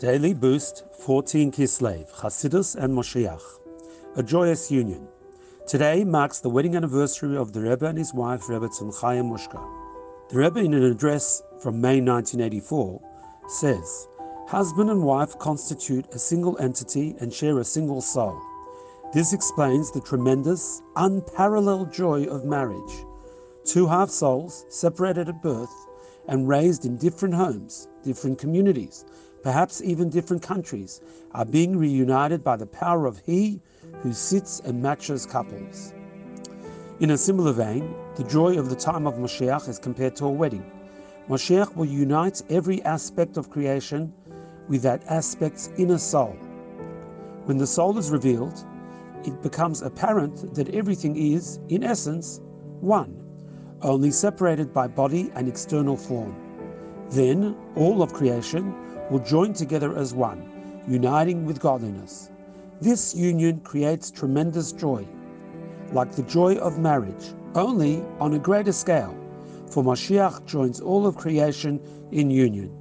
Daily Boost 14 Kislev, Chassidus and Moshiach. A joyous union. Today marks the wedding anniversary of the Rebbe and his wife, Rebbetzin Chaya Mushka. The Rebbe, in an address from May 1984, says, Husband and wife constitute a single entity and share a single soul. This explains the tremendous, unparalleled joy of marriage. Two half souls, separated at birth and raised in different homes, different communities, perhaps even different countries, are being reunited by the power of He who sits and matches couples. In a similar vein, the joy of the time of Moshiach is compared to a wedding. Moshiach will unite every aspect of creation with that aspect's inner soul. When the soul is revealed, it becomes apparent that everything is, in essence, one, only separated by body and external form. Then all of creation will join together as one, uniting with godliness. This union creates tremendous joy, like the joy of marriage, only on a greater scale, for Mashiach joins all of creation in union.